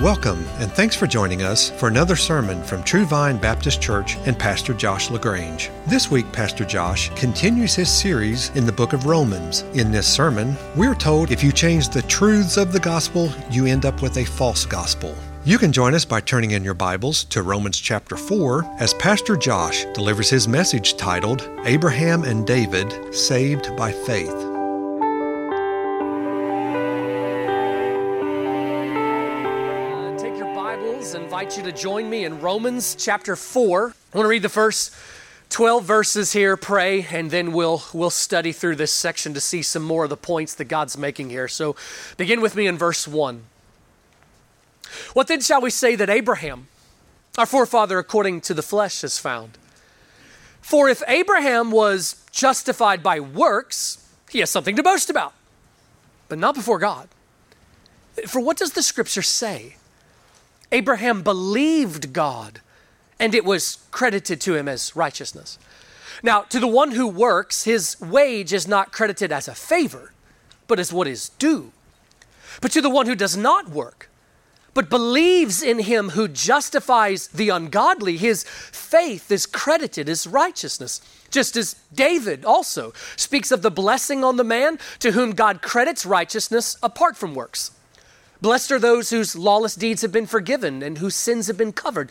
Welcome, and thanks for joining us for another sermon from True Vine Baptist Church and Pastor Josh LaGrange. This week, Pastor Josh continues his series in the book of Romans. In this sermon, we're told if you change the truths of the gospel, you end up with a false gospel. You can join us by turning in your Bibles to Romans chapter 4 as Pastor Josh delivers his message titled Abraham and David Saved by Faith. Invite you to join me in Romans chapter 4. I want to read the first 12 verses here, pray, and then we'll, we'll study through this section to see some more of the points that God's making here. So begin with me in verse 1. What then shall we say that Abraham, our forefather according to the flesh, has found? For if Abraham was justified by works, he has something to boast about, but not before God. For what does the scripture say? Abraham believed God, and it was credited to him as righteousness. Now, to the one who works, his wage is not credited as a favor, but as what is due. But to the one who does not work, but believes in him who justifies the ungodly, his faith is credited as righteousness. Just as David also speaks of the blessing on the man to whom God credits righteousness apart from works. Blessed are those whose lawless deeds have been forgiven and whose sins have been covered.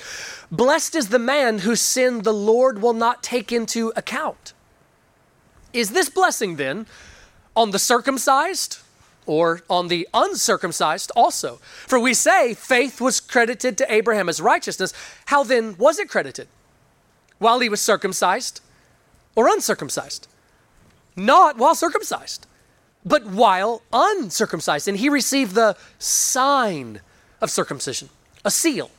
Blessed is the man whose sin the Lord will not take into account. Is this blessing then on the circumcised or on the uncircumcised also? For we say faith was credited to Abraham as righteousness. How then was it credited? While he was circumcised or uncircumcised? Not while circumcised but while uncircumcised. And he received the sign of circumcision, a seal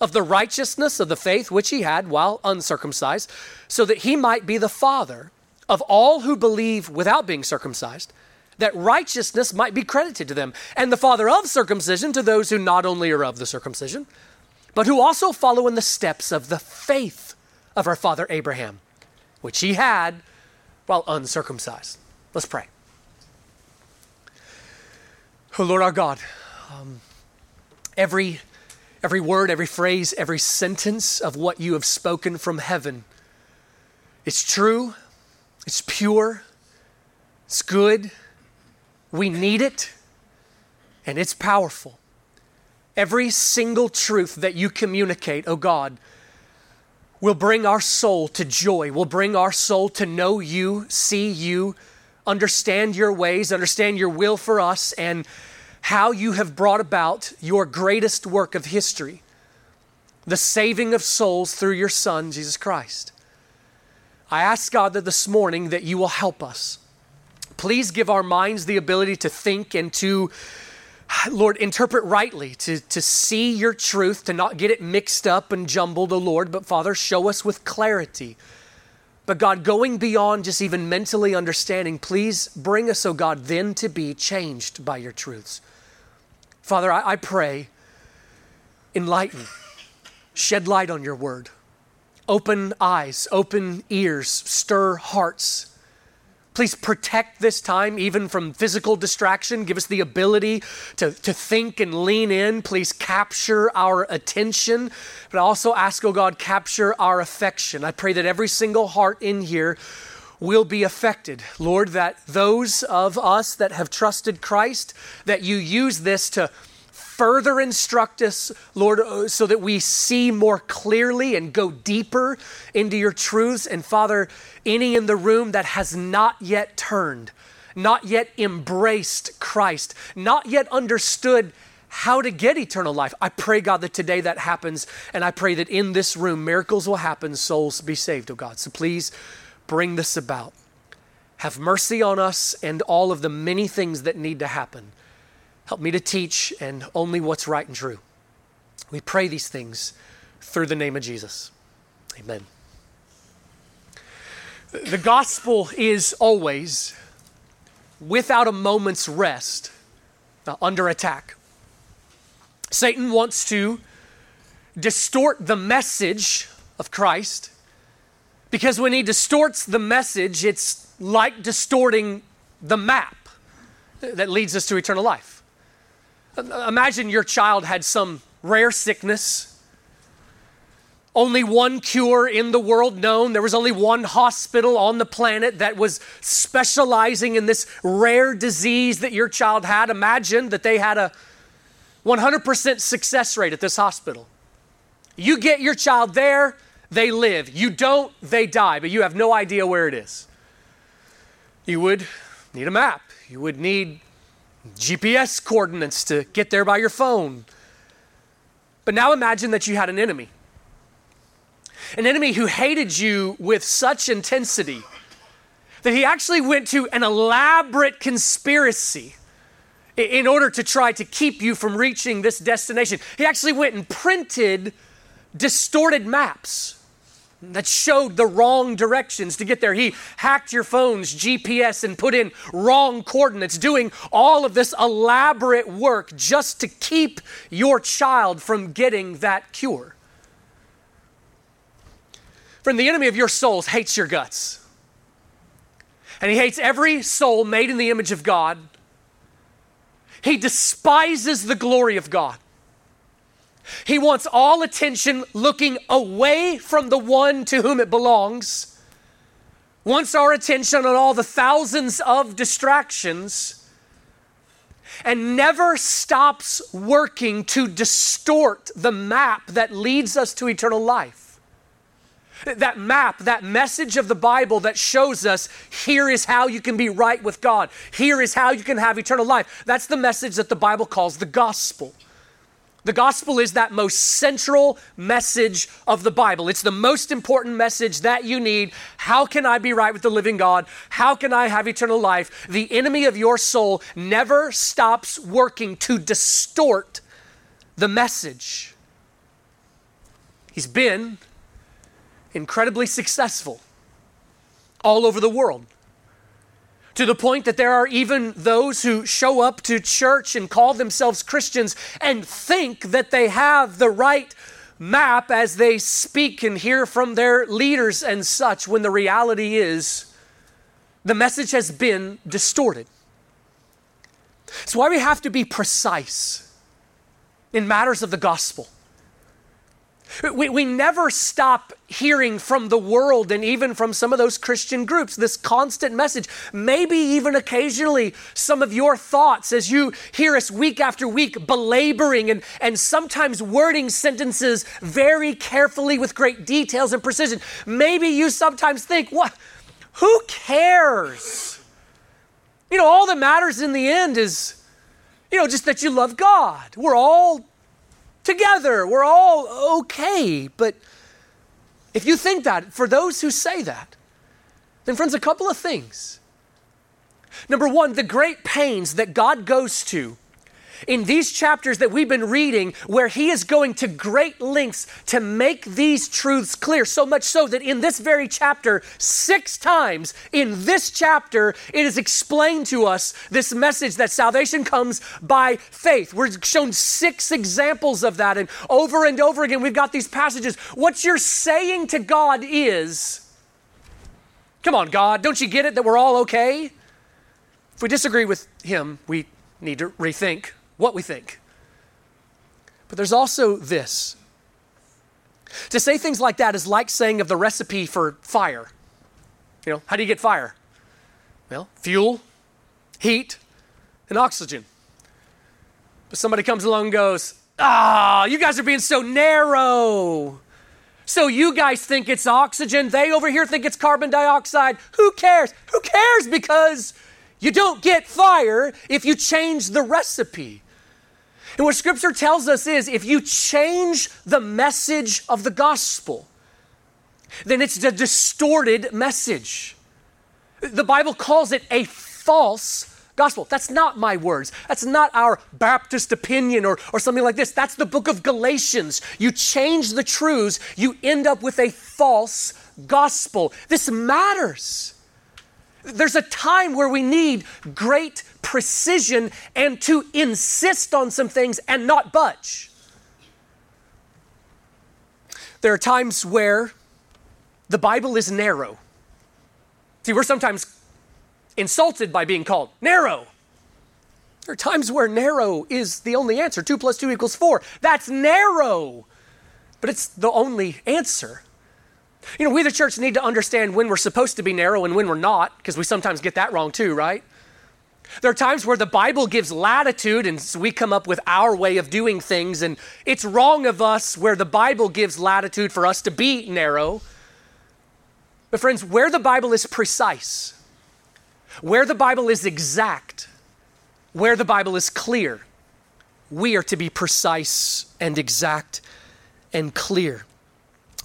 of the righteousness of the faith which he had while uncircumcised, so that he might be the father of all who believe without being circumcised, that righteousness might be credited to them, and the father of circumcision to those who not only are of the circumcision, but who also follow in the steps of the faith of our father Abraham, which he had while uncircumcised. Let's pray. Lord our God, um, every, every word, every phrase, every sentence of what you have spoken from heaven, it's true, it's pure, it's good, we need it, and it's powerful. Every single truth that you communicate, oh God, will bring our soul to joy, will bring our soul to know you, see you, understand your ways, understand your will for us, and how you have brought about your greatest work of history, the saving of souls through your Son, Jesus Christ. I ask God that this morning that you will help us. Please give our minds the ability to think and to, Lord, interpret rightly, to, to see your truth, to not get it mixed up and jumbled, O oh Lord, but Father, show us with clarity. But God, going beyond just even mentally understanding, please bring us, oh God, then to be changed by your truths. Father, I, I pray, enlighten, shed light on your word, open eyes, open ears, stir hearts. Please protect this time even from physical distraction. Give us the ability to, to think and lean in. Please capture our attention. But I also ask, oh God, capture our affection. I pray that every single heart in here will be affected. Lord, that those of us that have trusted Christ, that you use this to further instruct us, Lord, uh, so that we see more clearly and go deeper into your truths. And Father, any in the room that has not yet turned, not yet embraced Christ, not yet understood how to get eternal life. I pray, God, that today that happens. And I pray that in this room, miracles will happen, souls be saved, oh God. So please bring this about. Have mercy on us and all of the many things that need to happen. Help me to teach and only what's right and true. We pray these things through the name of Jesus. Amen. The gospel is always, without a moment's rest, uh, under attack. Satan wants to distort the message of Christ because when he distorts the message, it's like distorting the map that leads us to eternal life. Uh, imagine your child had some rare sickness only one cure in the world known. There was only one hospital on the planet that was specializing in this rare disease that your child had. Imagine that they had a 100% success rate at this hospital. You get your child there, they live. You don't, they die, but you have no idea where it is. You would need a map. You would need GPS coordinates to get there by your phone. But now imagine that you had an enemy an enemy who hated you with such intensity that he actually went to an elaborate conspiracy in order to try to keep you from reaching this destination. He actually went and printed distorted maps that showed the wrong directions to get there. He hacked your phone's GPS and put in wrong coordinates, doing all of this elaborate work just to keep your child from getting that cure. Friend, the enemy of your souls hates your guts. And he hates every soul made in the image of God. He despises the glory of God. He wants all attention looking away from the one to whom it belongs. Wants our attention on all the thousands of distractions and never stops working to distort the map that leads us to eternal life. That map, that message of the Bible that shows us here is how you can be right with God. Here is how you can have eternal life. That's the message that the Bible calls the gospel. The gospel is that most central message of the Bible. It's the most important message that you need. How can I be right with the living God? How can I have eternal life? The enemy of your soul never stops working to distort the message. He's been incredibly successful all over the world. To the point that there are even those who show up to church and call themselves Christians and think that they have the right map as they speak and hear from their leaders and such, when the reality is the message has been distorted. It's why we have to be precise in matters of the gospel. We, we never stop hearing from the world and even from some of those Christian groups this constant message. Maybe even occasionally some of your thoughts as you hear us week after week belaboring and, and sometimes wording sentences very carefully with great details and precision. Maybe you sometimes think, what? Who cares? You know, all that matters in the end is, you know, just that you love God. We're all together. We're all okay. But if you think that, for those who say that, then, friends, a couple of things. Number one, the great pains that God goes to in these chapters that we've been reading, where he is going to great lengths to make these truths clear. So much so that in this very chapter, six times in this chapter, it is explained to us this message that salvation comes by faith. We're shown six examples of that. And over and over again, we've got these passages. What you're saying to God is, Come on, God, don't you get it that we're all okay? If we disagree with Him, we need to rethink what we think. But there's also this. To say things like that is like saying of the recipe for fire. You know, how do you get fire? Well, fuel, heat, and oxygen. But somebody comes along and goes, Ah, oh, you guys are being so narrow. So you guys think it's oxygen, they over here think it's carbon dioxide. Who cares? Who cares? Because you don't get fire if you change the recipe. And what Scripture tells us is if you change the message of the gospel, then it's a distorted message. The Bible calls it a false gospel. That's not my words. That's not our Baptist opinion or, or something like this. That's the book of Galatians. You change the truths, you end up with a false gospel. This matters. There's a time where we need great precision and to insist on some things and not budge. There are times where the Bible is narrow. See, we're sometimes insulted by being called narrow. There are times where narrow is the only answer. Two plus two equals four. That's narrow, but it's the only answer. You know, we the church need to understand when we're supposed to be narrow and when we're not, because we sometimes get that wrong too, right? There are times where the Bible gives latitude and so we come up with our way of doing things, and it's wrong of us where the Bible gives latitude for us to be narrow. But, friends, where the Bible is precise, where the Bible is exact, where the Bible is clear, we are to be precise and exact and clear.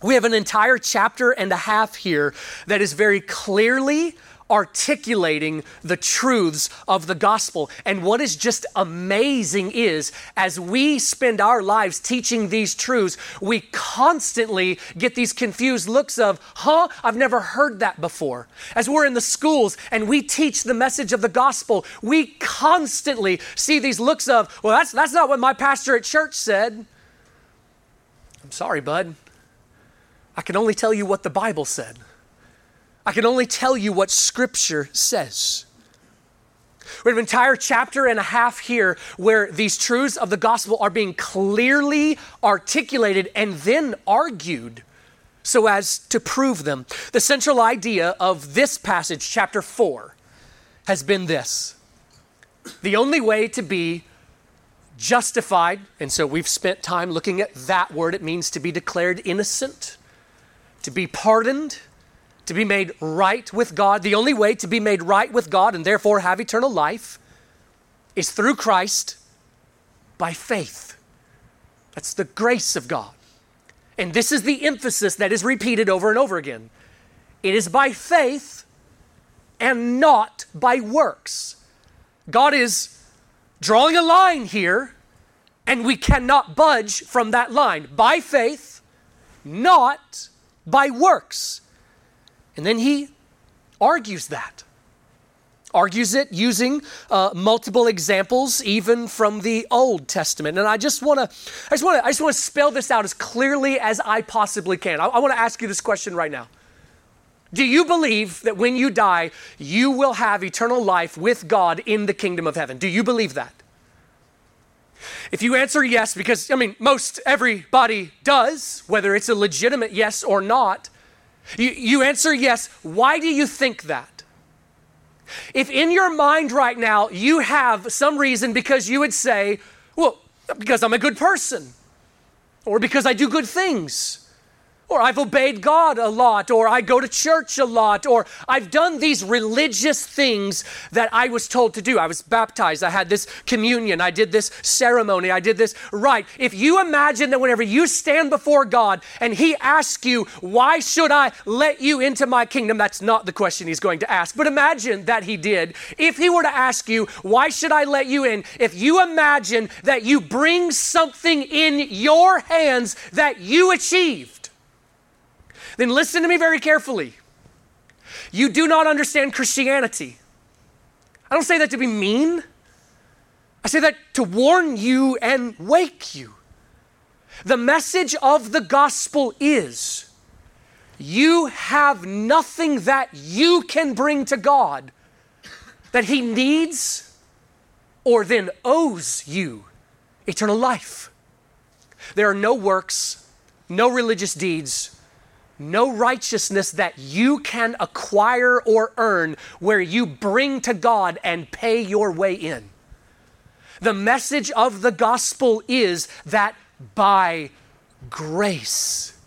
We have an entire chapter and a half here that is very clearly articulating the truths of the gospel. And what is just amazing is as we spend our lives teaching these truths, we constantly get these confused looks of, huh, I've never heard that before. As we're in the schools and we teach the message of the gospel, we constantly see these looks of, well, that's, that's not what my pastor at church said. I'm sorry, bud. I can only tell you what the Bible said. I can only tell you what Scripture says. We have an entire chapter and a half here where these truths of the gospel are being clearly articulated and then argued so as to prove them. The central idea of this passage, chapter 4, has been this the only way to be justified, and so we've spent time looking at that word, it means to be declared innocent, to be pardoned to be made right with God, the only way to be made right with God and therefore have eternal life is through Christ by faith. That's the grace of God. And this is the emphasis that is repeated over and over again. It is by faith and not by works. God is drawing a line here, and we cannot budge from that line. By faith, not by works. And then he argues that. Argues it using uh, multiple examples, even from the Old Testament. And I just want to, I just want to, I just want to spell this out as clearly as I possibly can. I, I want to ask you this question right now. Do you believe that when you die, you will have eternal life with God in the kingdom of heaven? Do you believe that? If you answer yes, because I mean, most everybody does, whether it's a legitimate yes or not, you, you answer yes. Why do you think that? If in your mind right now you have some reason because you would say, well, because I'm a good person, or because I do good things, or I've obeyed God a lot, or I go to church a lot, or I've done these religious things that I was told to do. I was baptized, I had this communion, I did this ceremony, I did this right. If you imagine that whenever you stand before God and He asks you, Why should I let you into my kingdom? That's not the question He's going to ask. But imagine that He did. If He were to ask you, Why should I let you in? If you imagine that you bring something in your hands that you achieved, then listen to me very carefully. You do not understand Christianity. I don't say that to be mean. I say that to warn you and wake you. The message of the gospel is you have nothing that you can bring to God that He needs or then owes you eternal life. There are no works, no religious deeds, no righteousness that you can acquire or earn where you bring to God and pay your way in. The message of the gospel is that by grace,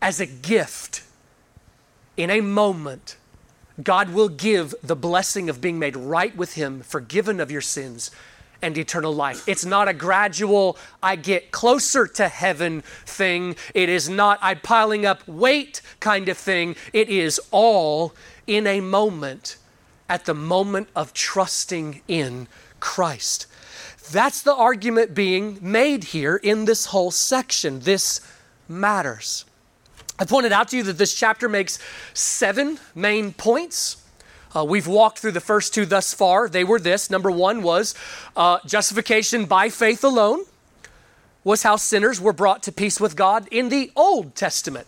as a gift, in a moment, God will give the blessing of being made right with Him, forgiven of your sins, and eternal life. It's not a gradual, I get closer to heaven thing. It is not, I'm piling up weight kind of thing. It is all in a moment, at the moment of trusting in Christ. That's the argument being made here in this whole section. This matters. I pointed out to you that this chapter makes seven main points. Uh, we've walked through the first two thus far. They were this number one was uh, justification by faith alone, was how sinners were brought to peace with God in the Old Testament.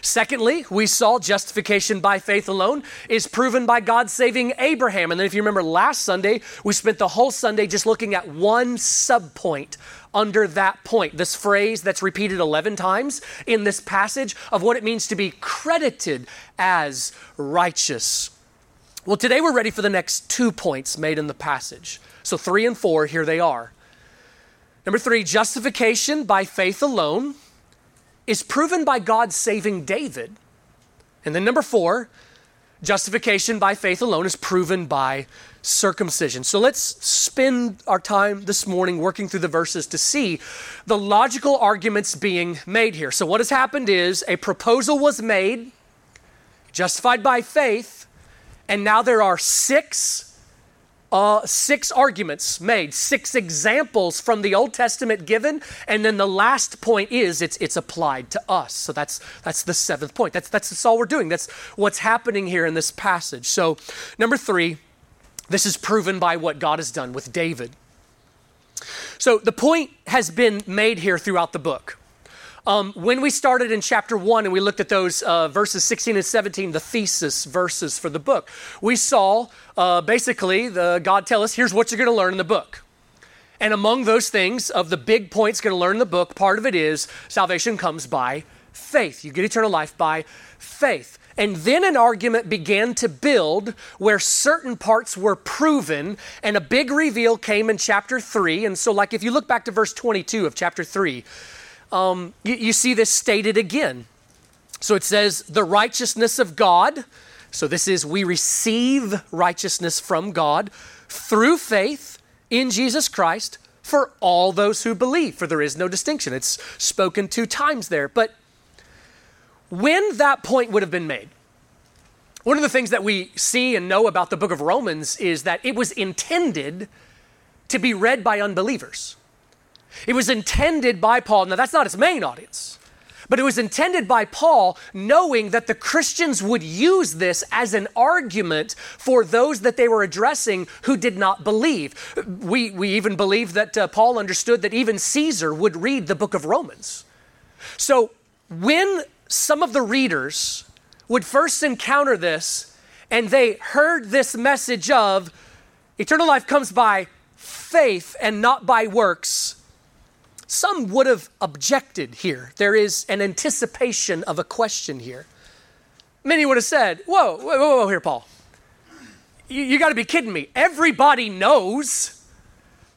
Secondly, we saw justification by faith alone is proven by God saving Abraham. And then, if you remember last Sunday, we spent the whole Sunday just looking at one subpoint under that point. This phrase that's repeated 11 times in this passage of what it means to be credited as righteous. Well, today we're ready for the next two points made in the passage. So, three and four, here they are. Number three, justification by faith alone is proven by God saving David. And then number four, justification by faith alone is proven by circumcision. So let's spend our time this morning working through the verses to see the logical arguments being made here. So, what has happened is a proposal was made, justified by faith, and now there are six uh, six arguments made, six examples from the Old Testament given, and then the last point is it's it's applied to us. So that's that's the seventh point. That's that's, that's all we're doing. That's what's happening here in this passage. So number three, this is proven by what God has done with David. So the point has been made here throughout the book. Um, when we started in chapter one and we looked at those uh, verses 16 and 17, the thesis verses for the book, we saw uh, basically the God tell us, here's what you're going to learn in the book. And among those things, of the big points going to learn in the book, part of it is salvation comes by faith. You get eternal life by faith. And then an argument began to build where certain parts were proven, and a big reveal came in chapter 3. And so, like, if you look back to verse 22 of chapter 3, um, you, you see this stated again. So it says, the righteousness of God. So this is, we receive righteousness from God through faith in Jesus Christ for all those who believe, for there is no distinction. It's spoken two times there. But when that point would have been made, one of the things that we see and know about the book of Romans is that it was intended to be read by unbelievers. It was intended by Paul. Now, that's not its main audience, but it was intended by Paul knowing that the Christians would use this as an argument for those that they were addressing who did not believe. We, we even believe that uh, Paul understood that even Caesar would read the book of Romans. So, when some of the readers would first encounter this and they heard this message of eternal life comes by faith and not by works, some would have objected here. There is an anticipation of a question here. Many would have said, Whoa, whoa, whoa, whoa here, Paul. You, you got to be kidding me. Everybody knows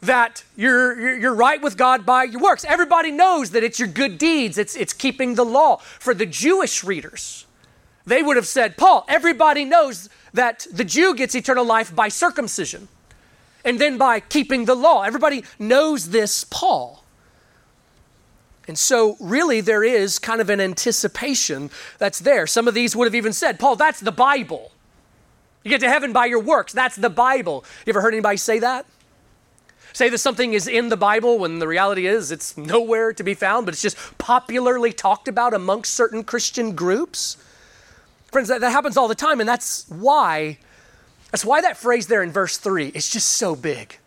that you're, you're, right with God by your works. Everybody knows that it's your good deeds, it's, it's keeping the law. For the Jewish readers, they would have said, Paul, everybody knows that the Jew gets eternal life by circumcision and then by keeping the law. Everybody knows this, Paul. And so, really, there is kind of an anticipation that's there. Some of these would have even said, Paul, that's the Bible. You get to heaven by your works. That's the Bible. You ever heard anybody say that? Say that something is in the Bible when the reality is it's nowhere to be found, but it's just popularly talked about amongst certain Christian groups. Friends, that, that happens all the time, and that's why, that's why that phrase there in verse 3 is just so big.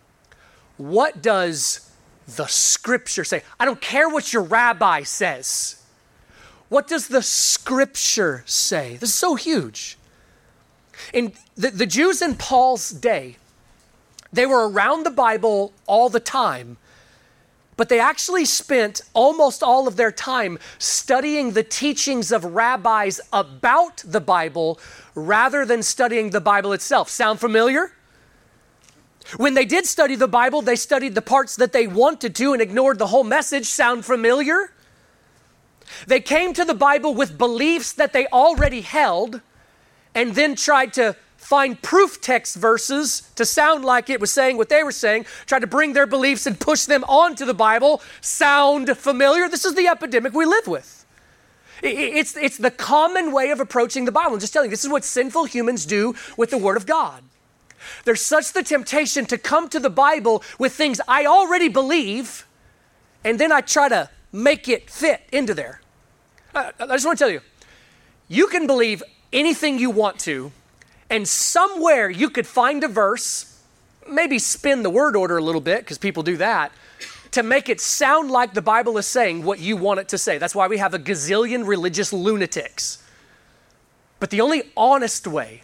What does the scripture say? I don't care what your rabbi says. What does the scripture say? This is so huge. In the, the Jews in Paul's day, they were around the Bible all the time, but they actually spent almost all of their time studying the teachings of rabbis about the Bible rather than studying the Bible itself. Sound familiar? When they did study the Bible, they studied the parts that they wanted to and ignored the whole message. Sound familiar? They came to the Bible with beliefs that they already held and then tried to find proof text verses to sound like it was saying what they were saying, tried to bring their beliefs and push them onto the Bible. Sound familiar? This is the epidemic we live with. It's, it's the common way of approaching the Bible. I'm just telling you, this is what sinful humans do with the Word of God. There's such the temptation to come to the Bible with things I already believe, and then I try to make it fit into there. I, I just want to tell you, you can believe anything you want to, and somewhere you could find a verse, maybe spin the word order a little bit, because people do that, to make it sound like the Bible is saying what you want it to say. That's why we have a gazillion religious lunatics. But the only honest way,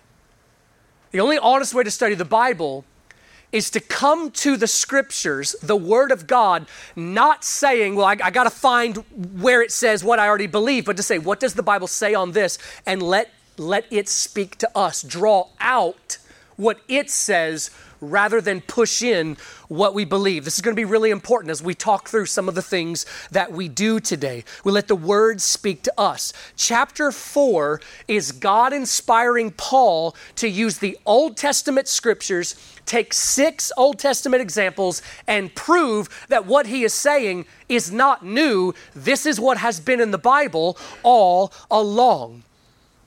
the only honest way to study the Bible is to come to the scriptures, the Word of God, not saying, well, I, I got to find where it says what I already believe, but to say, what does the Bible say on this? And let, let it speak to us. Draw out what it says rather than push in what we believe. This is going to be really important as we talk through some of the things that we do today. We let the word speak to us. Chapter 4 is God inspiring Paul to use the Old Testament scriptures, take six Old Testament examples, and prove that what he is saying is not new. This is what has been in the Bible all along.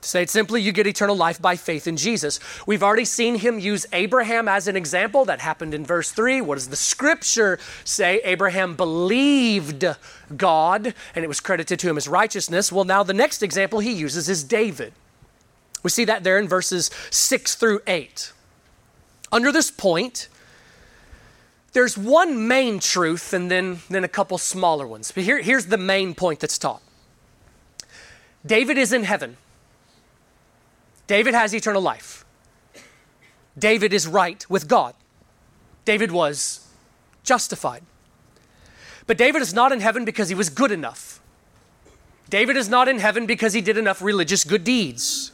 To say it simply, you get eternal life by faith in Jesus. We've already seen him use Abraham as an example. That happened in verse 3. What does the scripture say? Abraham believed God and it was credited to him as righteousness. Well, now the next example he uses is David. We see that there in verses 6 through 8. Under this point, there's one main truth and then, then a couple smaller ones. But here, here's the main point that's taught David is in heaven. David has eternal life. David is right with God. David was justified. But David is not in heaven because he was good enough. David is not in heaven because he did enough religious good deeds.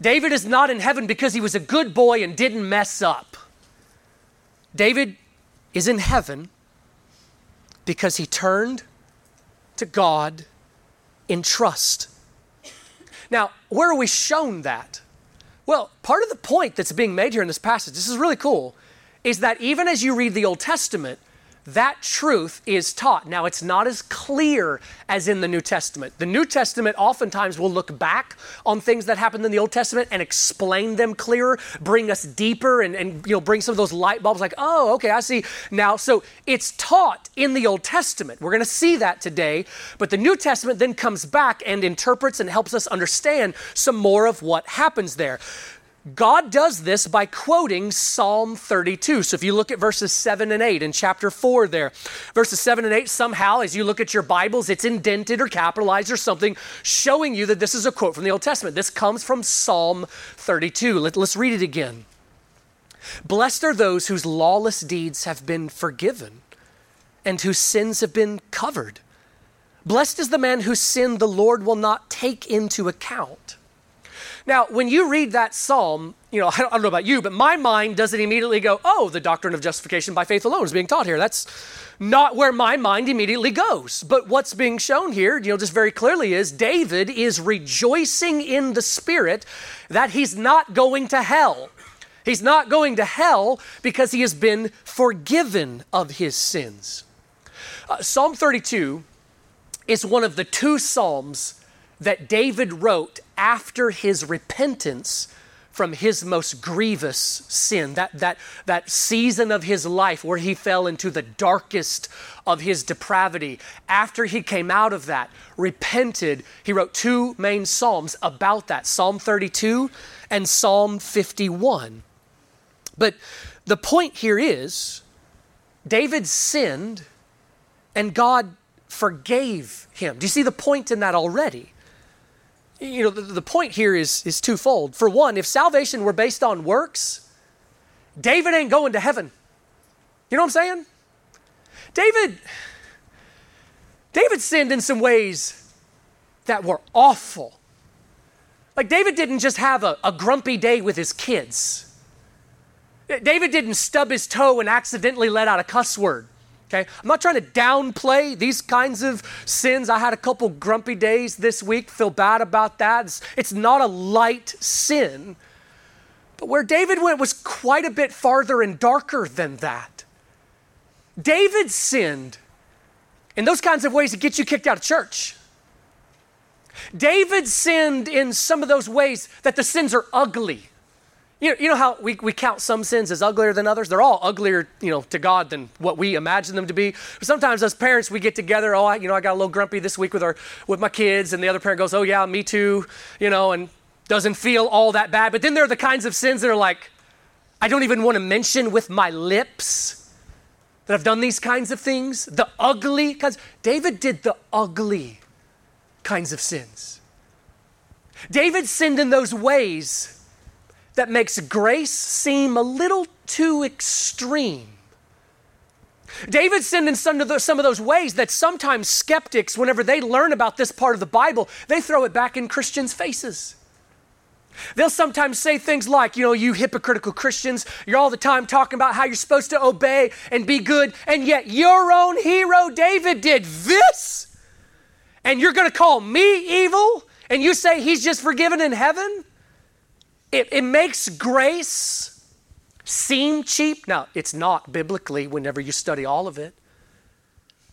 David is not in heaven because he was a good boy and didn't mess up. David is in heaven because he turned to God in trust. Now, where are we shown that? Well, part of the point that's being made here in this passage, this is really cool, is that even as you read the Old Testament, that truth is taught. Now, it's not as clear as in the New Testament. The New Testament oftentimes will look back on things that happened in the Old Testament and explain them clearer, bring us deeper, and, and you know, bring some of those light bulbs like, oh, okay, I see now. So it's taught in the Old Testament. We're going to see that today. But the New Testament then comes back and interprets and helps us understand some more of what happens there. God does this by quoting Psalm 32. So if you look at verses 7 and 8 in chapter 4 there, verses 7 and 8, somehow as you look at your Bibles, it's indented or capitalized or something, showing you that this is a quote from the Old Testament. This comes from Psalm 32. Let, us read it again. Blessed are those whose lawless deeds have been forgiven and whose sins have been covered. Blessed is the man whose sin the Lord will not take into account. Now, when you read that psalm, you know, I don't, I don't, know about you, but my mind doesn't immediately go, oh, the doctrine of justification by faith alone is being taught here. That's not where my mind immediately goes. But what's being shown here, you know, just very clearly is David is rejoicing in the Spirit that he's not going to hell. He's not going to hell because he has been forgiven of his sins. Uh, Psalm 32 is one of the two Psalms that David wrote after his repentance from his most grievous sin, that, that, that season of his life where he fell into the darkest of his depravity. After he came out of that, repented, he wrote two main Psalms about that Psalm 32 and Psalm 51. But the point here is David sinned and God forgave him. Do you see the point in that already? You know, the, the point here is, is twofold. For one, if salvation were based on works, David ain't going to heaven. You know what I'm saying? David, David sinned in some ways that were awful. Like David didn't just have a, a grumpy day with his kids. David didn't stub his toe and accidentally let out a cuss word. Okay? I'm not trying to downplay these kinds of sins. I had a couple grumpy days this week, feel bad about that. It's, it's not a light sin. But where David went was quite a bit farther and darker than that. David sinned in those kinds of ways that get you kicked out of church. David sinned in some of those ways that the sins are ugly. You know, you know how we, we count some sins as uglier than others? They're all uglier, you know, to God than what we imagine them to be. Sometimes as parents, we get together, oh, I, you know, I got a little grumpy this week with our with my kids, and the other parent goes, oh yeah, me too, you know, and doesn't feel all that bad. But then there are the kinds of sins that are like, I don't even want to mention with my lips that I've done these kinds of things, the ugly kinds. David did the ugly kinds of sins. David sinned in those ways that makes grace seem a little too extreme. David sinned in some of, those, some of those ways that sometimes skeptics, whenever they learn about this part of the Bible, they throw it back in Christians' faces. They'll sometimes say things like, you know, you hypocritical Christians, you're all the time talking about how you're supposed to obey and be good, and yet your own hero David did this, and you're going to call me evil, and you say he's just forgiven in heaven? It, it makes grace seem cheap. Now, it's not biblically whenever you study all of it.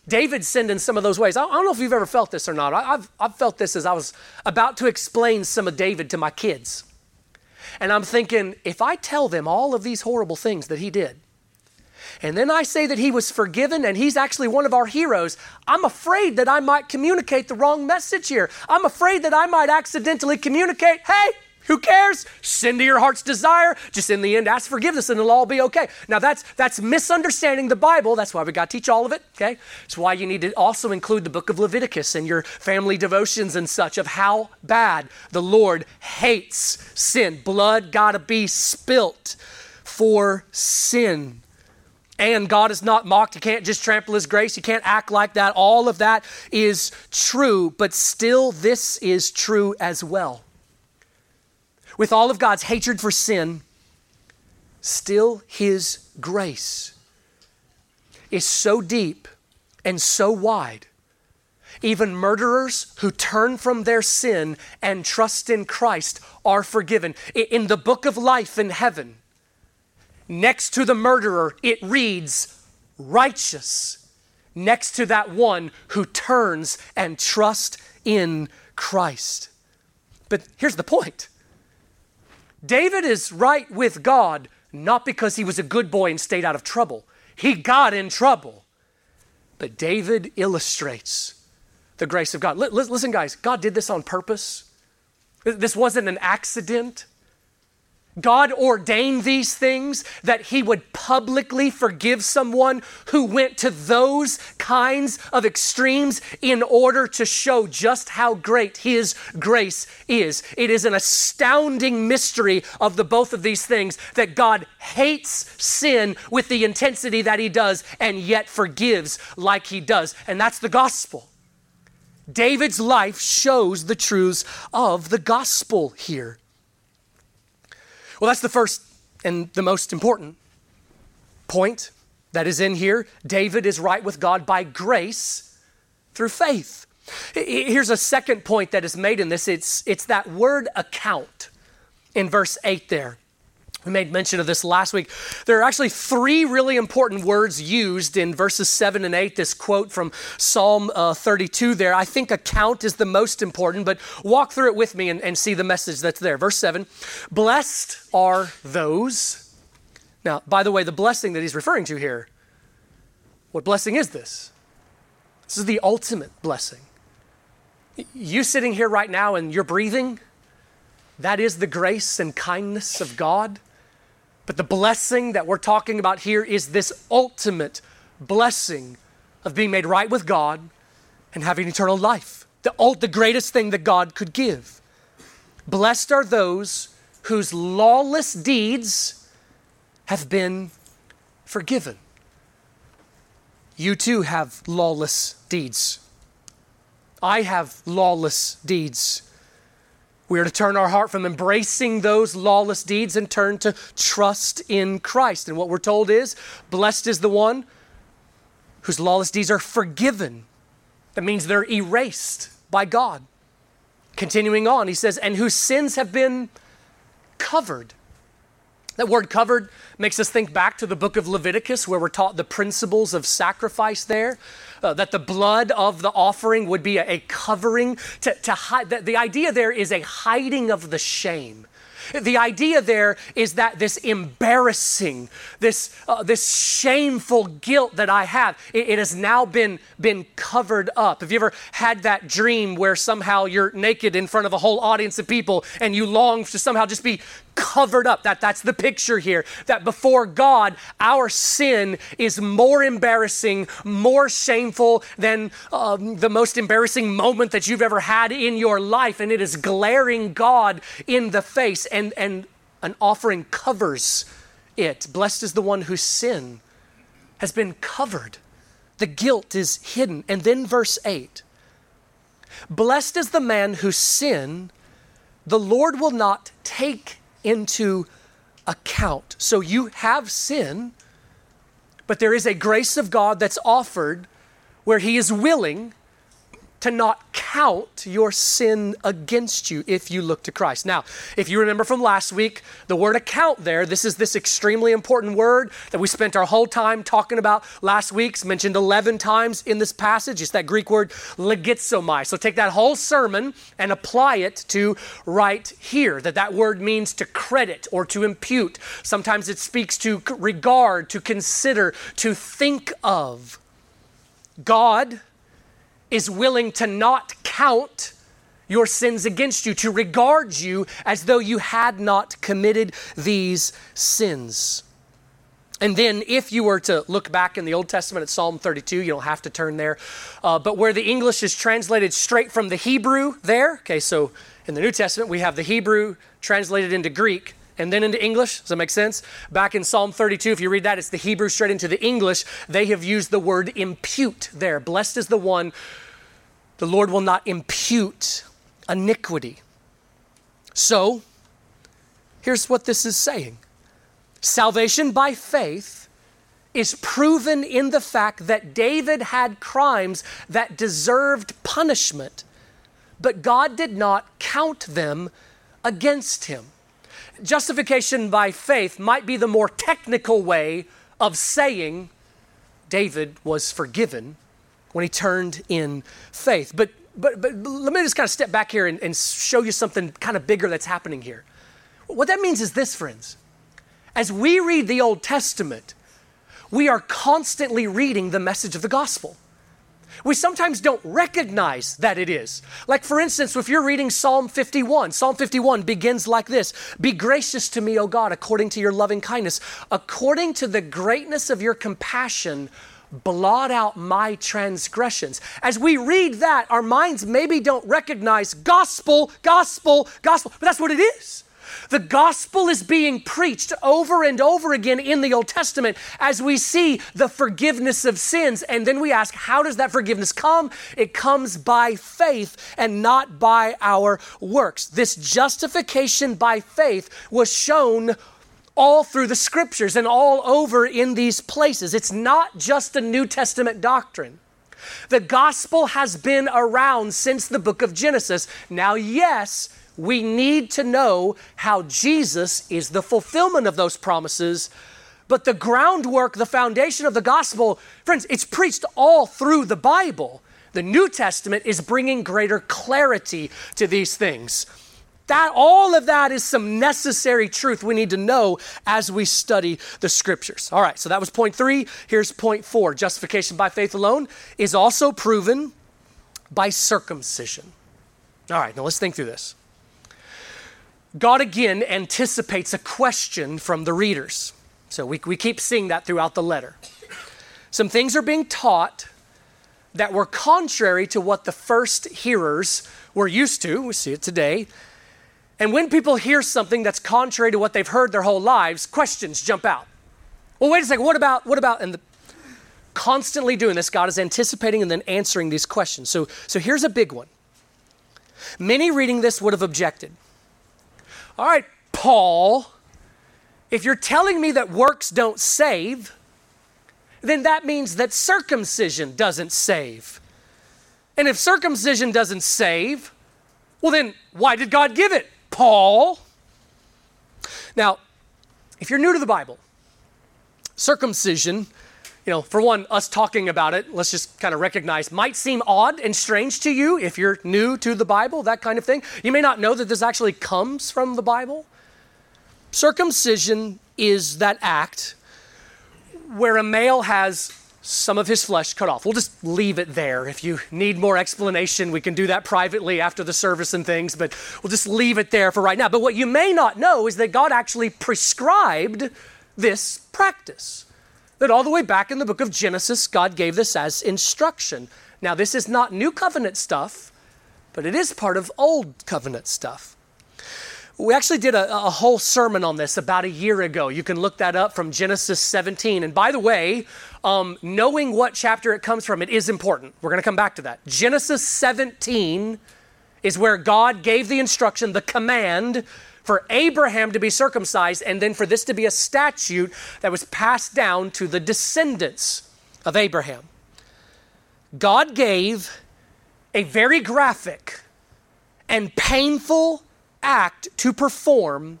David sinned in some of those ways. I don't know if you've ever felt this or not. I've, I've felt this as I was about to explain some of David to my kids. And I'm thinking, if I tell them all of these horrible things that he did, and then I say that he was forgiven and he's actually one of our heroes, I'm afraid that I might communicate the wrong message here. I'm afraid that I might accidentally communicate, hey, who cares? Sin to your heart's desire. Just in the end, ask forgiveness and it'll all be okay. Now that's that's misunderstanding the Bible. That's why we got to teach all of it. Okay, it's why you need to also include the book of Leviticus in your family devotions and such of how bad the Lord hates sin. Blood got to be spilt for sin. And God is not mocked. You can't just trample His grace. You can't act like that. All of that is true, but still, this is true as well with all of God's hatred for sin, still His grace is so deep and so wide. Even murderers who turn from their sin and trust in Christ are forgiven. In the book of life in heaven, next to the murderer, it reads, righteous, next to that one who turns and trusts in Christ. But here's the point David is right with God not because he was a good boy and stayed out of trouble. He got in trouble. But David illustrates the grace of God. Listen, guys, God did this on purpose. This wasn't an accident. God ordained these things that He would publicly forgive someone who went to those kinds of extremes in order to show just how great His grace is. It is an astounding mystery of the both of these things that God hates sin with the intensity that He does and yet forgives like He does. And that's the gospel. David's life shows the truths of the gospel here. Well, that's the first and the most important point that is in here. David is right with God by grace through faith. Here's a second point that is made in this it's, it's that word account in verse 8 there. We made mention of this last week. There are actually three really important words used in verses 7 and 8. This quote from Psalm uh, 32 there. I think account is the most important, but walk through it with me and, and see the message that's there. Verse 7 Blessed are those. Now, by the way, the blessing that he's referring to here, what blessing is this? This is the ultimate blessing. You sitting here right now and you're breathing, that is the grace and kindness of God. But the blessing that we're talking about here is this ultimate blessing of being made right with God and having eternal life, the, the greatest thing that God could give. Blessed are those whose lawless deeds have been forgiven. You too have lawless deeds. I have lawless deeds. We are to turn our heart from embracing those lawless deeds and turn to trust in Christ. And what we're told is blessed is the one whose lawless deeds are forgiven. That means they're erased by God. Continuing on, he says, and whose sins have been covered. That word covered makes us think back to the book of Leviticus, where we're taught the principles of sacrifice there uh, that the blood of the offering would be a, a covering to, to hide. The, the idea there is a hiding of the shame. The idea there is that this embarrassing, this, uh, this shameful guilt that I have, it, it, has now been, been covered up. Have you ever had that dream where somehow you're naked in front of a whole audience of people and you long to somehow just be covered up. That, that's the picture here. That before God, our sin is more embarrassing, more shameful than um, the most embarrassing moment that you've ever had in your life. And it is glaring God in the face, and, and an offering covers it. Blessed is the one whose sin has been covered, the guilt is hidden. And then verse 8 Blessed is the man whose sin the Lord will not take into account. So you have sin, but there is a grace of God that's offered where He is willing to not count your sin against you if you look to Christ. Now, if you remember from last week, the word account there, this is this extremely important word that we spent our whole time talking about last week's mentioned 11 times in this passage. It's that Greek word logizomai. So take that whole sermon and apply it to right here. That that word means to credit or to impute. Sometimes it speaks to regard, to consider, to think of. God is willing to not count your sins against you, to regard you as though you had not committed these sins. And then, if you were to look back in the Old Testament at Psalm 32, you don't have to turn there, uh, but where the English is translated straight from the Hebrew there, okay, so in the New Testament, we have the Hebrew translated into Greek and then into English. Does that make sense? Back in Psalm 32, if you read that, it's the Hebrew straight into the English. They have used the word impute there. Blessed is the one the Lord will not impute iniquity. So, here's what this is saying salvation by faith is proven in the fact that David had crimes that deserved punishment, but God did not count them against him justification by faith might be the more technical way of saying David was forgiven when he turned in faith. But, but, but let me just kind of step back here and, and show you something kind of bigger that's happening here. What that means is this, friends. As we read the Old Testament, we are constantly reading the message of the gospel we sometimes don't recognize that it is. Like, for instance, if you're reading Psalm 51, Psalm 51 begins like this Be gracious to me, O God, according to your loving kindness, according to the greatness of your compassion. Blot out my transgressions. As we read that, our minds maybe don't recognize gospel, gospel, gospel, but that's what it is. The gospel is being preached over and over again in the Old Testament as we see the forgiveness of sins. And then we ask, how does that forgiveness come? It comes by faith and not by our works. This justification by faith was shown all through the scriptures and all over in these places. It's not just a New Testament doctrine. The gospel has been around since the book of Genesis. Now, yes, we need to know how Jesus is the fulfillment of those promises. But the groundwork, the foundation of the gospel, friends, it's preached all through the Bible. The New Testament is bringing greater clarity to these things. That all of that is some necessary truth we need to know as we study the scriptures. All right, so that was point 3. Here's point 4. Justification by faith alone is also proven by circumcision. All right, now let's think through this. God again anticipates a question from the readers. So we, we keep seeing that throughout the letter. Some things are being taught that were contrary to what the first hearers were used to. We see it today. And when people hear something that's contrary to what they've heard their whole lives, questions jump out. Well, wait a second, what about, what about, and the, constantly doing this, God is anticipating and then answering these questions. So, so here's a big one. Many reading this would have objected. All right, Paul, if you're telling me that works don't save, then that means that circumcision doesn't save. And if circumcision doesn't save, well, then why did God give it, Paul? Now, if you're new to the Bible, circumcision you know, for one, us talking about it, let's just kind of recognize, might seem odd and strange to you if you're new to the Bible, that kind of thing. You may not know that this actually comes from the Bible. Circumcision is that act where a male has some of his flesh cut off. We'll just leave it there. If you need more explanation, we can do that privately after the service and things, but we'll just leave it there for right now. But what you may not know is that God actually prescribed this practice. That all the way back in the book of Genesis, God gave this as instruction. Now, this is not new covenant stuff, but it is part of old covenant stuff. We actually did a, a, whole sermon on this about a year ago. You can look that up from Genesis 17. And by the way, um, knowing what chapter it comes from, it is important. We're going to come back to that. Genesis 17 is where God gave the instruction, the command for Abraham to be circumcised, and then for this to be a statute that was passed down to the descendants of Abraham. God gave a very graphic and painful act to perform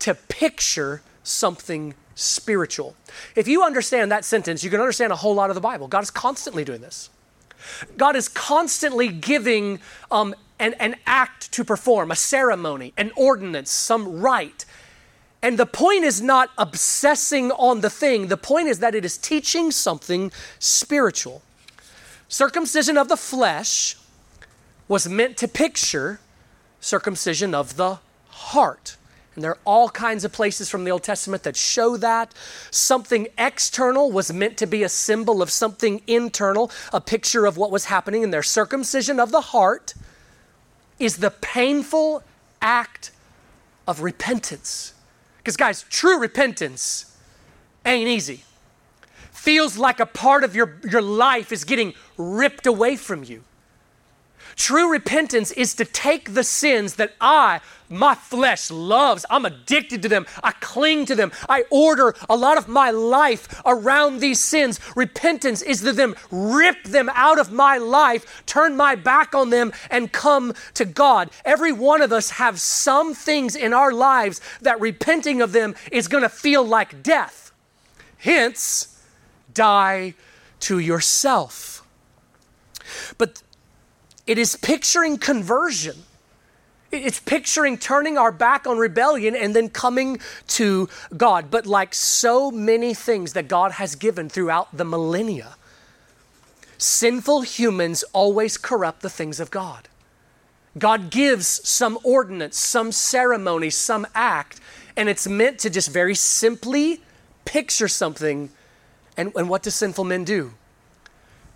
to picture something spiritual. If you understand that sentence, you can understand a whole lot of the Bible. God is constantly doing this. God is constantly giving um, an, an act to perform, a ceremony, an ordinance, some rite. And the point is not obsessing on the thing, the point is that it is teaching something spiritual. Circumcision of the flesh was meant to picture circumcision of the heart. And there are all kinds of places from the Old Testament that show that. Something external was meant to be a symbol of something internal, a picture of what was happening in their circumcision of the heart is the painful act of repentance. Because, guys, true repentance ain't easy. Feels like a part of your, your life is getting ripped away from you. True repentance is to take the sins that I, my flesh, loves. I'm addicted to them. I cling to them. I order a lot of my life around these sins. Repentance is to them rip them out of my life, turn my back on them, and come to God. Every one of us have some things in our lives that repenting of them is going to feel like death. Hence, die to yourself. But it is picturing conversion. It's picturing turning our back on rebellion and then coming to God. But like so many things that God has given throughout the millennia, sinful humans always corrupt the things of God. God gives some ordinance, some ceremony, some act, and it's meant to just very simply picture something. And, and what do sinful men do?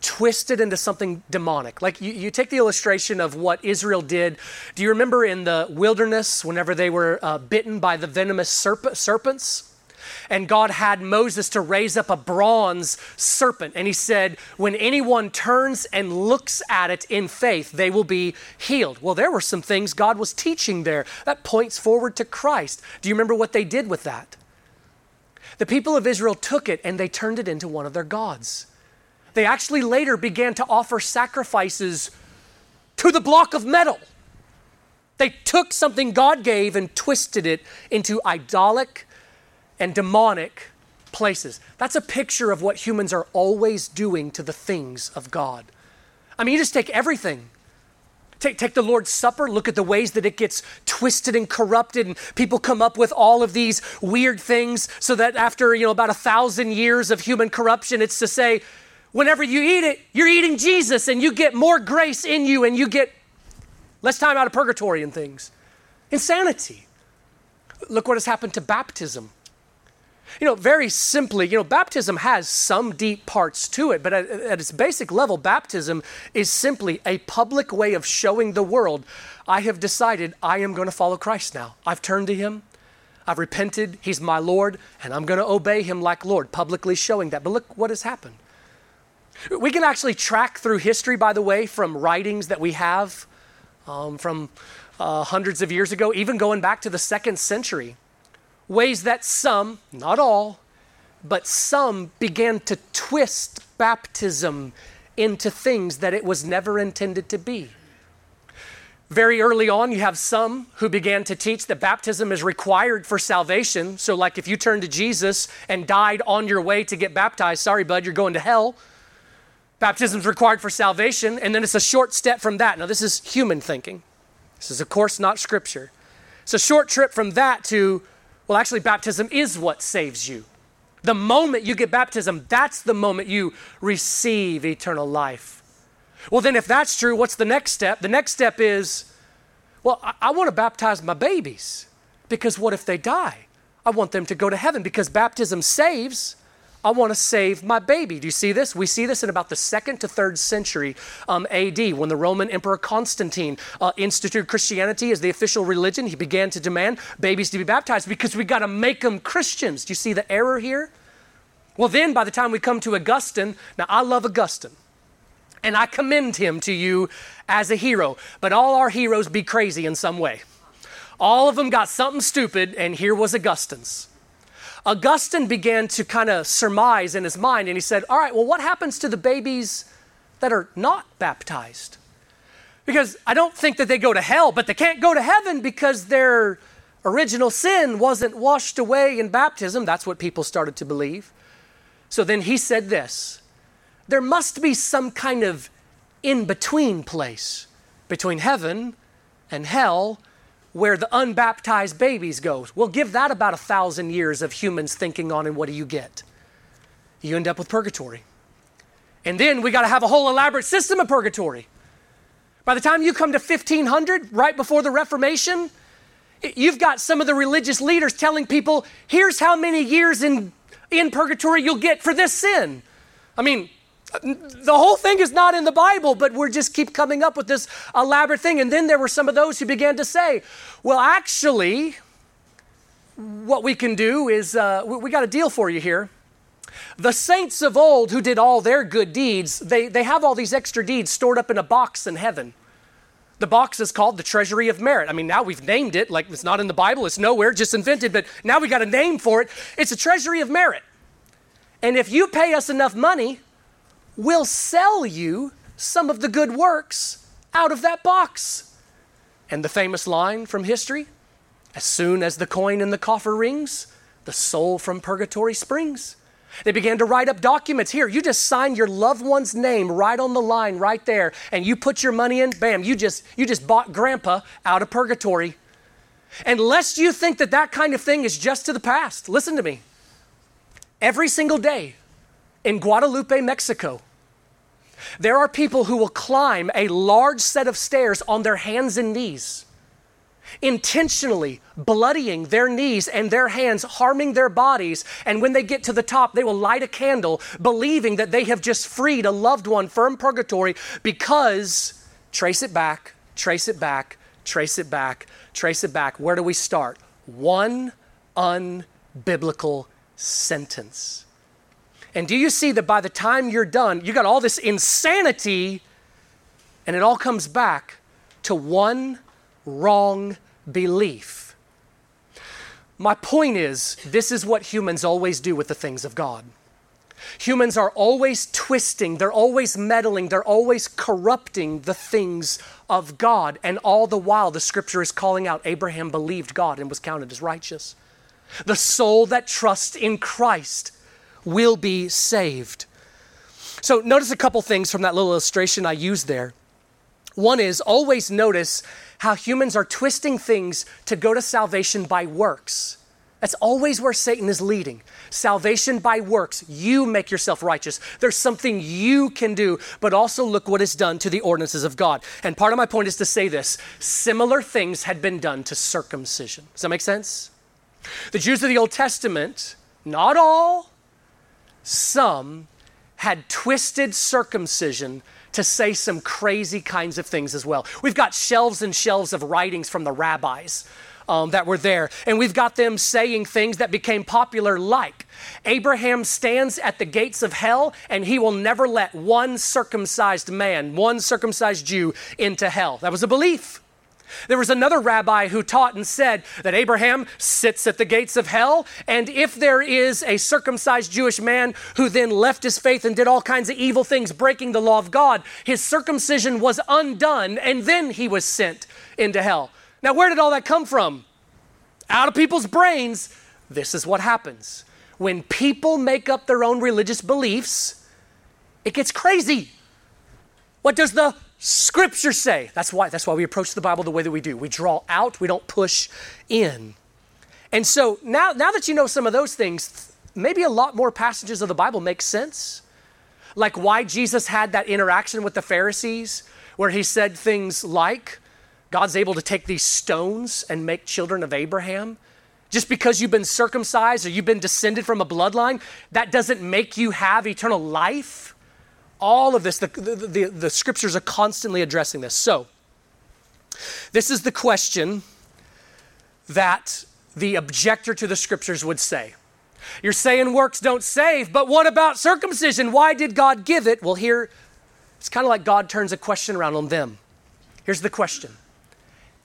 Twisted into something demonic. Like you, you take the illustration of what Israel did. Do you remember in the wilderness whenever they were uh, bitten by the venomous serp- serpents? And God had Moses to raise up a bronze serpent. And he said, When anyone turns and looks at it in faith, they will be healed. Well, there were some things God was teaching there that points forward to Christ. Do you remember what they did with that? The people of Israel took it and they turned it into one of their gods. They actually later began to offer sacrifices to the block of metal. They took something God gave and twisted it into idolic and demonic places. That's a picture of what humans are always doing to the things of God. I mean, you just take everything. Take, take the Lord's Supper, look at the ways that it gets twisted and corrupted, and people come up with all of these weird things so that after, you know, about a thousand years of human corruption, it's to say, whenever you eat it, you're eating Jesus and you get more grace in you and you get less time out of purgatory and things. Insanity. Look what has happened to baptism. You know, very simply, you know, baptism has some deep parts to it, but at, at, its basic level, baptism is simply a public way of showing the world I have decided I am going to follow Christ now. I've turned to Him, I've repented, He's my Lord, and I'm going to obey Him like Lord, publicly showing that. But look what has happened. We can actually track through history, by the way, from writings that we have um, from uh, hundreds of years ago, even going back to the second century, ways that some, not all, but some began to twist baptism into things that it was never intended to be. Very early on, you have some who began to teach that baptism is required for salvation. So, like if you turned to Jesus and died on your way to get baptized, sorry, bud, you're going to hell. Baptism is required for salvation, and then it's a short step from that. Now, this is human thinking. This is, of course, not scripture. It's a short trip from that to, well, actually, baptism is what saves you. The moment you get baptism, that's the moment you receive eternal life. Well, then, if that's true, what's the next step? The next step is, well, I, I want to baptize my babies because what if they die? I want them to go to heaven because baptism saves. I want to save my baby. Do you see this? We see this in about the second to third century um, AD when the Roman Emperor Constantine uh, instituted Christianity as the official religion. He began to demand babies to be baptized because we got to make them Christians. Do you see the error here? Well, then by the time we come to Augustine, now I love Augustine and I commend him to you as a hero, but all our heroes be crazy in some way. All of them got something stupid, and here was Augustine's. Augustine began to kind of surmise in his mind, and he said, All right, well, what happens to the babies that are not baptized? Because I don't think that they go to hell, but they can't go to heaven because their original sin wasn't washed away in baptism. That's what people started to believe. So then he said this there must be some kind of in between place between heaven and hell where the unbaptized babies go. We'll give that about a thousand years of humans thinking on, and what do you get? You end up with purgatory. And then we got to have a whole elaborate system of purgatory. By the time you come to 1500, right before the Reformation, you've got some of the religious leaders telling people, here's how many years in, in purgatory you'll get for this sin. I mean, the whole thing is not in the Bible, but we're just keep coming up with this elaborate thing. And then there were some of those who began to say, well, actually, what we can do is uh, we, we got a deal for you here. The saints of old who did all their good deeds, they, they have all these extra deeds stored up in a box in heaven. The box is called the Treasury of Merit. I mean, now we've named it, like it's not in the Bible, it's nowhere, just invented, but now we got a name for it. It's a Treasury of Merit. And if you pay us enough money, will sell you some of the good works out of that box. And the famous line from history as soon as the coin in the coffer rings, the soul from purgatory springs. They began to write up documents. Here, you just sign your loved one's name right on the line right there, and you put your money in, bam, you just, you just bought grandpa out of purgatory. And lest you think that that kind of thing is just to the past, listen to me. Every single day, in Guadalupe, Mexico, there are people who will climb a large set of stairs on their hands and knees, intentionally bloodying their knees and their hands, harming their bodies. And when they get to the top, they will light a candle, believing that they have just freed a loved one from purgatory because, trace it back, trace it back, trace it back, trace it back. Where do we start? One unbiblical sentence. And do you see that by the time you're done, you got all this insanity, and it all comes back to one wrong belief. My point is, this is what humans always do with the things of God. Humans are always twisting, they're always meddling, they're always corrupting the things of God. And all the while, the scripture is calling out Abraham believed God and was counted as righteous. The soul that trusts in Christ will be saved. So, notice a couple things from that little illustration I used there. One is always notice how humans are twisting things to go to salvation by works. That's always where Satan is leading. Salvation by works. You make yourself righteous. There's something you can do, but also look what is done to the ordinances of God. And part of my point is to say this similar things had been done to circumcision. Does that make sense? The Jews of the Old Testament, not all, some had twisted circumcision to say some crazy kinds of things as well. We've got shelves and shelves of writings from the rabbis um, that were there, and we've got them saying things that became popular, like Abraham stands at the gates of hell, and he will never let one circumcised man, one circumcised Jew, into hell. That was a belief. There was another rabbi who taught and said that Abraham sits at the gates of hell, and if there is a circumcised Jewish man who then left his faith and did all kinds of evil things, breaking the law of God, his circumcision was undone, and then he was sent into hell. Now, where did all that come from? Out of people's brains. This is what happens. When people make up their own religious beliefs, it gets crazy. What does the Scripture say. That's why, that's why we approach the Bible the way that we do. We draw out, we don't push in. And so now, now that you know some of those things, maybe a lot more passages of the Bible make sense. Like why Jesus had that interaction with the Pharisees, where he said things like, God's able to take these stones and make children of Abraham. Just because you've been circumcised or you've been descended from a bloodline, that doesn't make you have eternal life. All of this, the, the, the, the scriptures are constantly addressing this. So, this is the question that the objector to the scriptures would say. You're saying works don't save, but what about circumcision? Why did God give it? Well, here, it's kind of like God turns a question around on them. Here's the question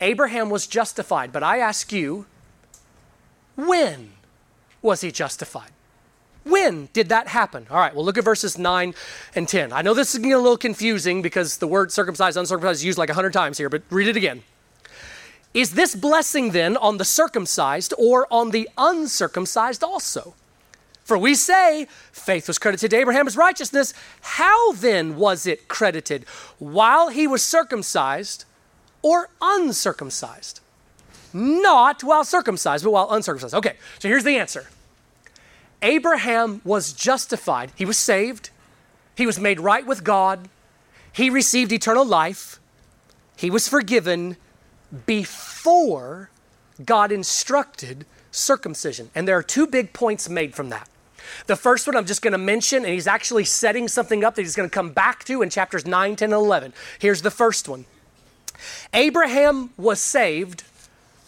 Abraham was justified, but I ask you, when was he justified? When did that happen? All right, well, look at verses 9 and 10. I know this is getting a little confusing because the word circumcised, uncircumcised is used like 100 times here, but read it again. Is this blessing then on the circumcised or on the uncircumcised also? For we say, faith was credited to Abraham as righteousness. How then was it credited? While he was circumcised or uncircumcised? Not while circumcised, but while uncircumcised. Okay, so here's the answer Abraham was justified, he was saved, he was made right with God, he received eternal life, he was forgiven before God instructed circumcision. And there are two big points made from that. The first one I'm just going to mention, and he's actually setting something up that he's going to come back to in chapters 9, 10, and 11. Here's the first one Abraham was saved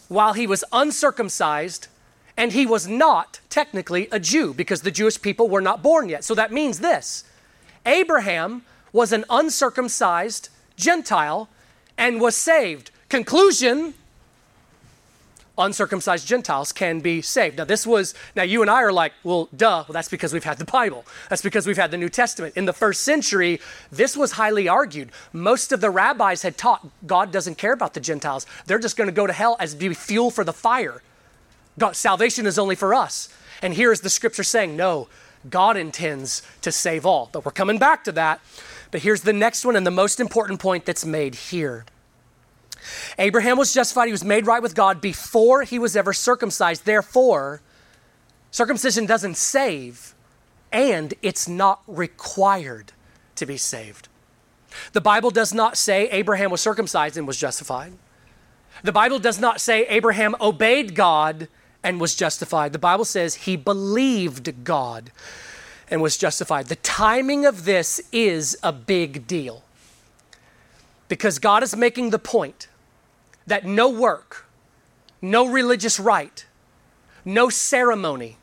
while he was uncircumcised, and he was not technically a Jew because the Jewish people were not born yet. So that means this Abraham was an uncircumcised Gentile and was saved. Conclusion uncircumcised Gentiles can be saved. Now, this was, now you and I are like, well, duh, well, that's because we've had the Bible. That's because we've had the New Testament. In the first century, this was highly argued. Most of the rabbis had taught God doesn't care about the Gentiles, they're just going to go to hell as be fuel for the fire. God, salvation is only for us. And here is the scripture saying, no, God intends to save all. But we're coming back to that. But here's the next one and the most important point that's made here. Abraham was justified, he was made right with God before he was ever circumcised. Therefore, circumcision doesn't save, and it's not required to be saved. The Bible does not say Abraham was circumcised and was justified. The Bible does not say Abraham obeyed God and was justified. The Bible says he believed God and was justified. The timing of this is a big deal because God is making the point that no work, no religious rite, no ceremony,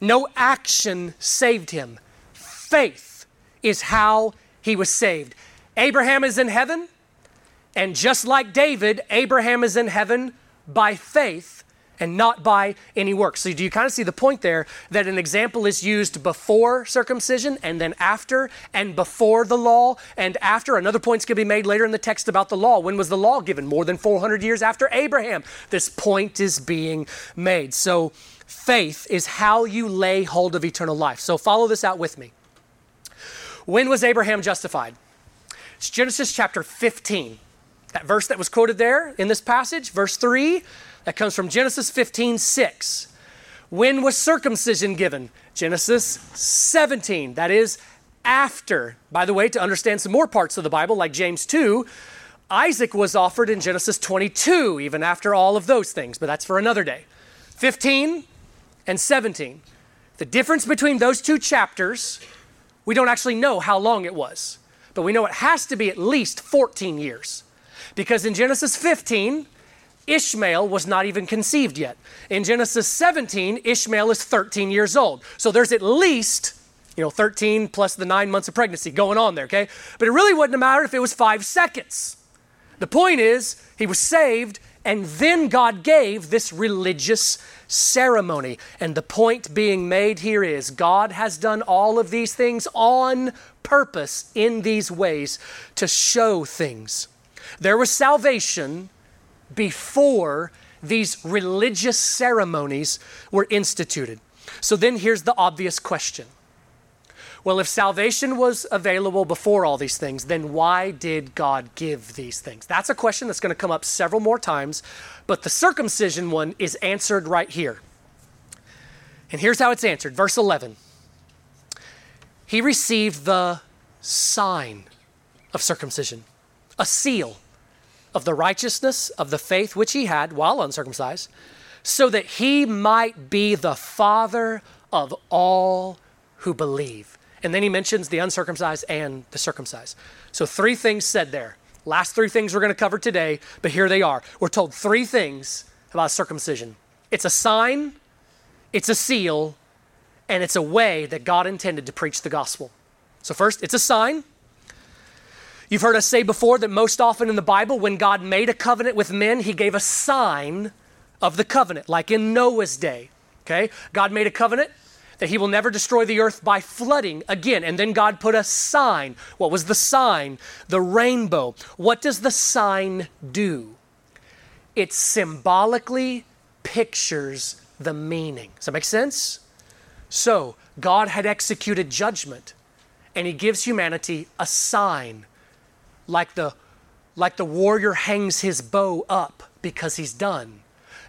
no action saved him. Faith is how he was saved. Abraham is in heaven, and just like David, Abraham is in heaven by faith and not by any work. So, do you kind of see the point there that an example is used before circumcision and then after, and before the law and after? Another point's going to be made later in the text about the law. When was the law given? More than 400 years after Abraham. This point is being made. So, faith is how you lay hold of eternal life. So, follow this out with me. When was Abraham justified? It's Genesis chapter 15. That verse that was quoted there in this passage, verse 3 that comes from Genesis 15 6. When was circumcision given? Genesis 17. That is after. By the way, to understand some more parts of the Bible, like James 2, Isaac was offered in Genesis 22, even after all of those things, but that's for another day. 15 and 17. The difference between those two chapters, we don't actually know how long it was, but we know it has to be at least 14 years. Because in Genesis 15, Ishmael was not even conceived yet. In Genesis 17, Ishmael is 13 years old. So there's at least, you know, 13 plus the nine months of pregnancy going on there, okay? But it really wouldn't have mattered if it was five seconds. The point is, he was saved, and then God gave this religious ceremony. And the point being made here is God has done all of these things on purpose in these ways to show things. There was salvation before these religious ceremonies were instituted. So then here's the obvious question. Well, if salvation was available before all these things, then why did God give these things? That's a question that's going to come up several more times, but the circumcision one is answered right here. And here's how it's answered. Verse 11. He received the sign of circumcision, a seal of the righteousness of the faith which he had while uncircumcised, so that he might be the father of all who believe. And then he mentions the uncircumcised and the circumcised. So, three things said there. Last three things we're going to cover today, but here they are. We're told three things about circumcision it's a sign, it's a seal, and it's a way that God intended to preach the gospel. So, first, it's a sign. You've heard us say before that most often in the Bible, when God made a covenant with men, he gave a sign of the covenant, like in Noah's day. Okay? God made a covenant that he will never destroy the earth by flooding again. And then God put a sign. What was the sign? The rainbow. What does the sign do? It symbolically pictures the meaning. Does that make sense? So, God had executed judgment, and he gives humanity a sign like the, like the warrior hangs his bow up because he's done.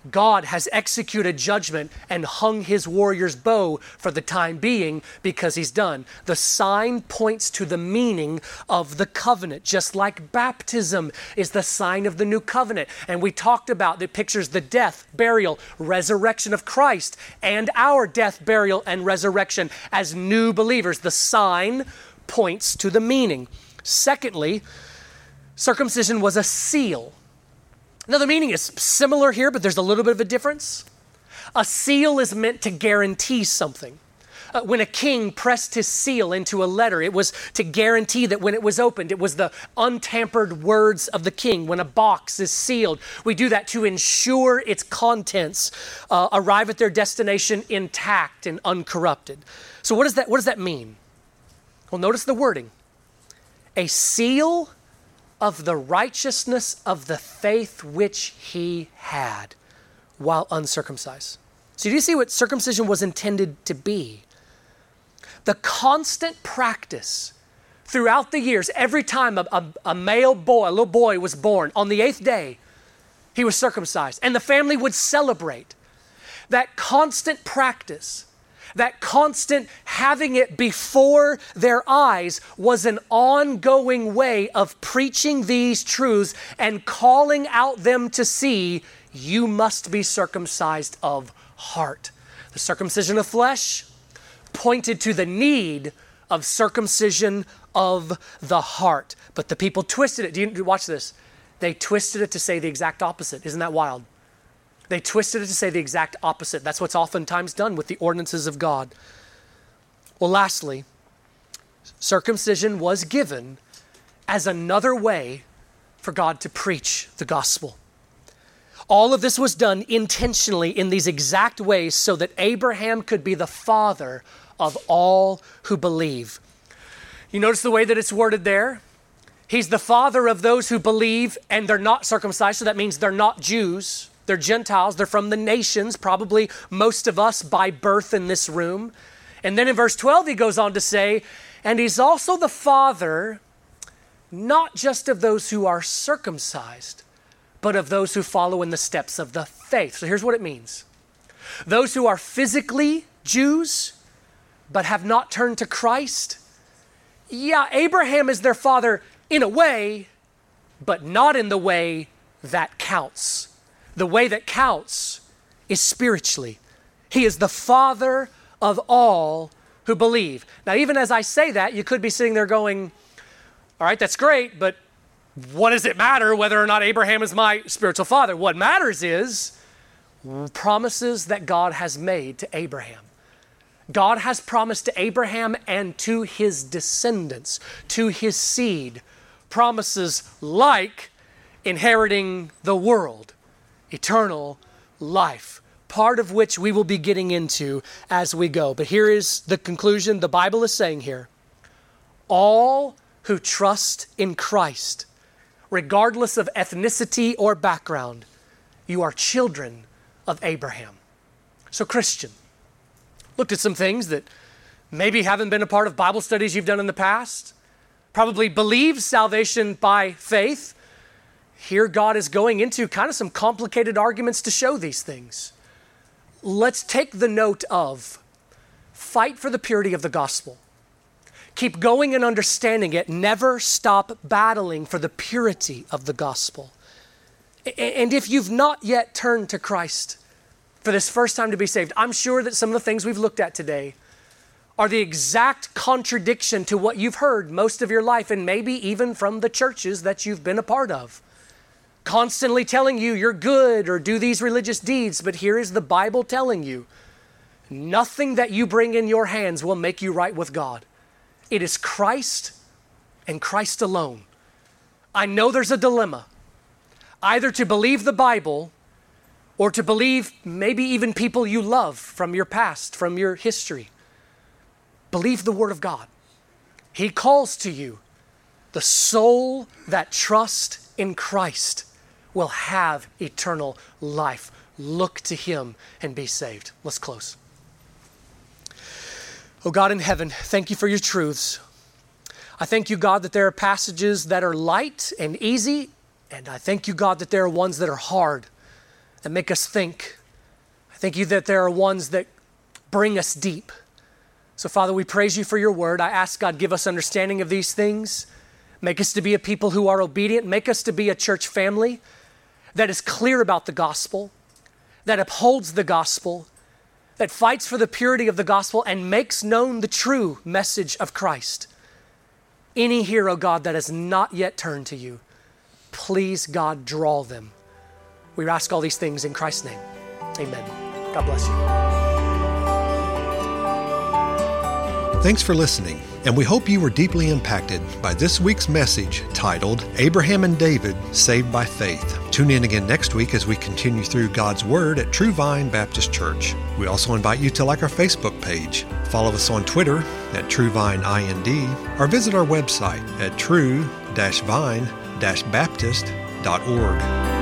God has executed judgment and hung his warrior's bow for the time being because he's done. The sign points to the meaning of the covenant, just like baptism is the sign of the new covenant. And we talked about that pictures the death, burial, resurrection of Christ, and our death, burial, and resurrection as new believers. The sign points to the meaning. Secondly, circumcision was a seal. Now, the meaning is similar here, but there's a little bit of a difference. A seal is meant to guarantee something. Uh, when a king pressed his seal into a letter, it was to guarantee that when it was opened, it was the untampered words of the king. When a box is sealed, we do that to ensure its contents uh, arrive at their destination intact and uncorrupted. So, what does that, what does that mean? Well, notice the wording a seal of the righteousness of the faith which he had while uncircumcised. So, do you see what circumcision was intended to be? The constant practice throughout the years, every time a, a, a, male boy, a little boy was born, on the eighth day, he was circumcised, and the family would celebrate. That constant practice that constant having it before their eyes was an ongoing way of preaching these truths and calling out them to see you must be circumcised of heart. The circumcision of flesh pointed to the need of circumcision of the heart. But the people twisted it. Do you watch this? They twisted it to say the exact opposite. Isn't that wild? They twisted it to say the exact opposite. That's what's oftentimes done with the ordinances of God. Well, lastly, circumcision was given as another way for God to preach the gospel. All of this was done intentionally in these exact ways so that Abraham could be the father of all who believe. You notice the way that it's worded there? He's the father of those who believe and they're not circumcised, so that means they're not Jews. They're Gentiles, they're from the nations, probably most of us by birth in this room. And then in verse 12, he goes on to say, and he's also the father not just of those who are circumcised, but of those who follow in the steps of the faith. So here's what it means those who are physically Jews, but have not turned to Christ. Yeah, Abraham is their father in a way, but not in the way that counts the way that counts is spiritually. He is the Father of all who believe. Now, even as I say that, you could be sitting there going, All right, that's great, but what does it matter whether or not Abraham is my spiritual father? What matters is promises that God has made to Abraham. God has promised to Abraham and to his descendants, to his seed, promises like inheriting the world, eternal life, part of which we will be getting into as we go. But here is the conclusion the Bible is saying here all who trust in Christ, regardless of ethnicity or background, you are children of Abraham. So, Christian, looked at some things that maybe haven't been a part of Bible studies you've done in the past, probably believe salvation by faith here, God is going into kind of some complicated arguments to show these things. let's take the note of fight for the purity of the gospel. Keep going and understanding it. Never stop battling for the purity of the gospel. And if you've not yet turned to Christ for this first time to be saved, I'm sure that some of the things we've looked at today are the exact contradiction to what you've heard most of your life, and maybe even from the churches that you've been a part of. Constantly telling you you're good or do these religious deeds, but here is the Bible telling you nothing that you bring in your hands will make you right with God. It is Christ and Christ alone. I know there's a dilemma either to believe the Bible or to believe maybe even people you love from your past, from your history. Believe the Word of God. He calls to you. The soul that trusts in Christ will have eternal life. Look to Him and be saved. Let's close. Oh God in heaven, thank you for your truths. I thank you, God, that there are passages that are light and easy, and I thank you, God, that there are ones that are hard, that make us think. I thank you that there are ones that bring us deep. So, Father, we praise you for your word. I ask God, give us understanding of these things. Make us to be a people who are obedient. Make us to be a church family that is clear about the gospel, that upholds the gospel, that fights for the purity of the gospel and makes known the true message of Christ. Any hero, God, that has not yet turned to you, please, God, draw them. We ask all these things in Christ's name. Amen. God bless you. Thanks for listening, and we hope you were deeply impacted by this week's message titled Abraham and David Saved by Faith. Tune in again next week as we continue through God's Word at True Vine Baptist Church. We also invite you to like our Facebook page, follow us on Twitter at TrueVineIND, or visit our website at true-vine-baptist.org.